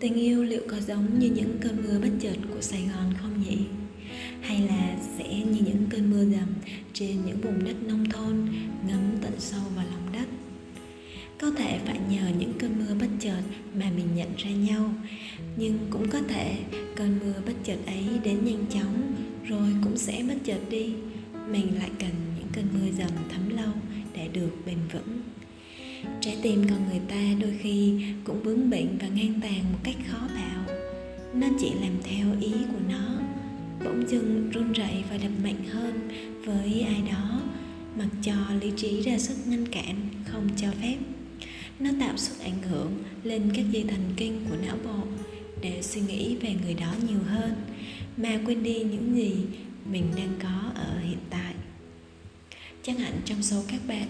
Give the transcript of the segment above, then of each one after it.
tình yêu liệu có giống như những cơn mưa bất chợt của sài gòn không nhỉ? Hay là sẽ như những cơn mưa dầm trên những vùng đất nông thôn ngấm tận sâu vào lòng đất? Có thể phải nhờ những cơn mưa bất chợt mà mình nhận ra nhau, nhưng cũng có thể cơn mưa bất chợt ấy đến nhanh chóng rồi cũng sẽ bất chợt đi. Mình lại cần những cơn mưa dầm thấm lâu để được bền vững trái tim con người ta đôi khi cũng bướng bỉnh và ngang tàn một cách khó bảo nó chỉ làm theo ý của nó, bỗng dưng run rẩy và đập mạnh hơn với ai đó, mặc cho lý trí ra sức ngăn cản, không cho phép. Nó tạo sức ảnh hưởng lên các dây thần kinh của não bộ để suy nghĩ về người đó nhiều hơn, mà quên đi những gì mình đang có ở hiện chắc hẳn trong số các bạn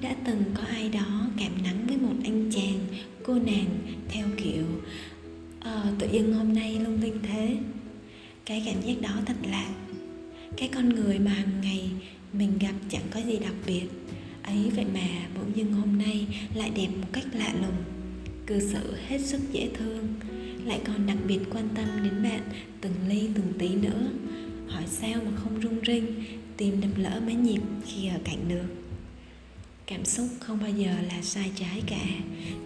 đã từng có ai đó cảm nắng với một anh chàng, cô nàng theo kiểu ờ tự dưng hôm nay lung linh thế. Cái cảm giác đó thật lạ. Cái con người mà hàng ngày mình gặp chẳng có gì đặc biệt. Ấy vậy mà bỗng dưng hôm nay lại đẹp một cách lạ lùng. Cư xử hết sức dễ thương. Lại còn đặc biệt quan tâm đến bạn từng ly từng tí nữa. Hỏi sao mà không rung rinh tim đâm lỡ mấy nhịp khi ở cạnh được cảm xúc không bao giờ là sai trái cả,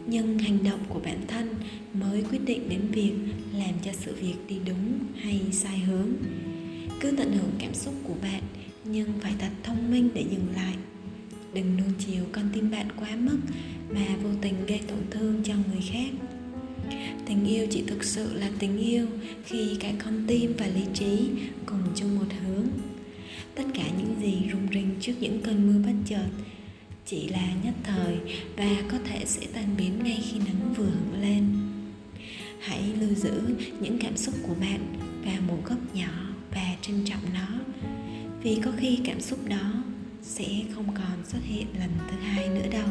nhưng hành động của bản thân mới quyết định đến việc làm cho sự việc đi đúng hay sai hướng. Cứ tận hưởng cảm xúc của bạn, nhưng phải thật thông minh để dừng lại. Đừng nuông chiều con tim bạn quá mức mà vô tình gây tổn thương cho người khác. Tình yêu chỉ thực sự là tình yêu khi cả con tim và lý trí cùng chung một hướng tất cả những gì rung rinh trước những cơn mưa bất chợt. Chỉ là nhất thời, và có thể sẽ tan biến ngay khi nắng vừa hửng lên. Hãy lưu giữ những cảm xúc của bạn vào một góc nhỏ và trân trọng nó, vì có khi cảm xúc đó sẽ không còn xuất hiện lần thứ hai nữa đâu.